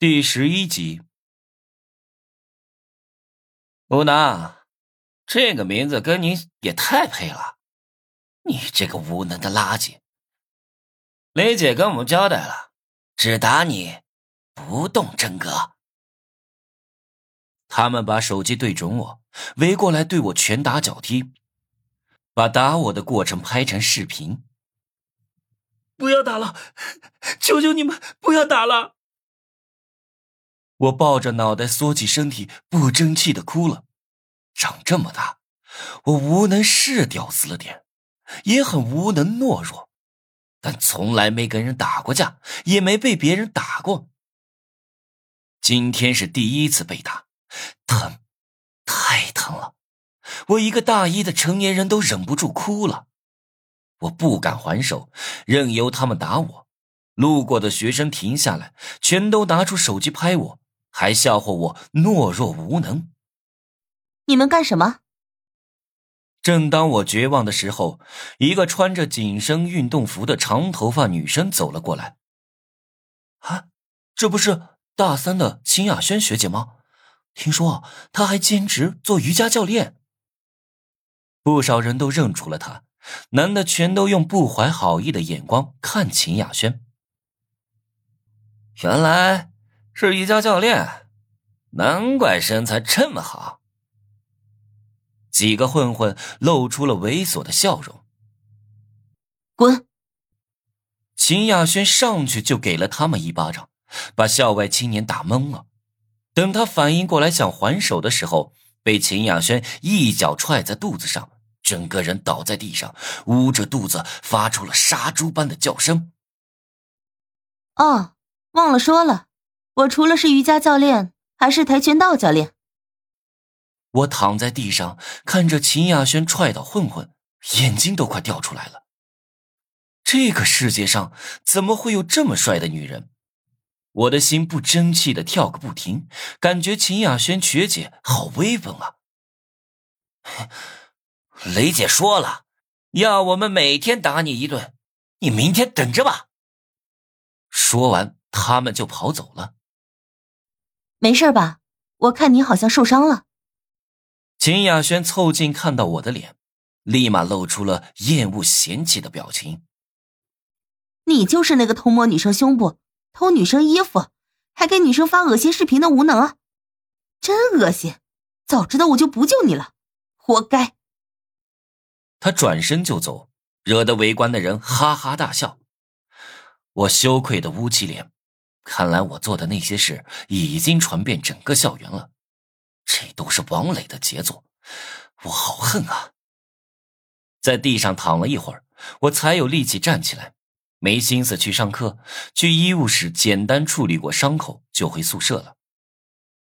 第十一集，吴能，这个名字跟你也太配了，你这个无能的垃圾！雷姐跟我们交代了，只打你，不动真格。他们把手机对准我，围过来对我拳打脚踢，把打我的过程拍成视频。不要打了，求求你们不要打了！我抱着脑袋缩起身体，不争气的哭了。长这么大，我无能是屌丝了点，也很无能懦弱，但从来没跟人打过架，也没被别人打过。今天是第一次被打，疼，太疼了！我一个大一的成年人都忍不住哭了。我不敢还手，任由他们打我。路过的学生停下来，全都拿出手机拍我。还笑话我懦弱无能。你们干什么？正当我绝望的时候，一个穿着紧身运动服的长头发女生走了过来。啊，这不是大三的秦雅轩学姐吗？听说她还兼职做瑜伽教练。不少人都认出了她，男的全都用不怀好意的眼光看秦雅轩。原来。是瑜伽教练，难怪身材这么好。几个混混露出了猥琐的笑容。滚！秦亚轩上去就给了他们一巴掌，把校外青年打懵了。等他反应过来想还手的时候，被秦亚轩一脚踹在肚子上，整个人倒在地上，捂着肚子发出了杀猪般的叫声。哦，忘了说了。我除了是瑜伽教练，还是跆拳道教练。我躺在地上，看着秦亚轩踹倒混混，眼睛都快掉出来了。这个世界上怎么会有这么帅的女人？我的心不争气的跳个不停，感觉秦亚轩学姐好威风啊！雷姐说了，要我们每天打你一顿，你明天等着吧。说完，他们就跑走了。没事吧？我看你好像受伤了。秦雅轩凑近看到我的脸，立马露出了厌恶嫌弃的表情。你就是那个偷摸女生胸部、偷女生衣服，还给女生发恶心视频的无能啊！真恶心！早知道我就不救你了，活该！他转身就走，惹得围观的人哈哈大笑。我羞愧的捂起脸。看来我做的那些事已经传遍整个校园了，这都是王磊的杰作，我好恨啊！在地上躺了一会儿，我才有力气站起来，没心思去上课，去医务室简单处理过伤口就回宿舍了。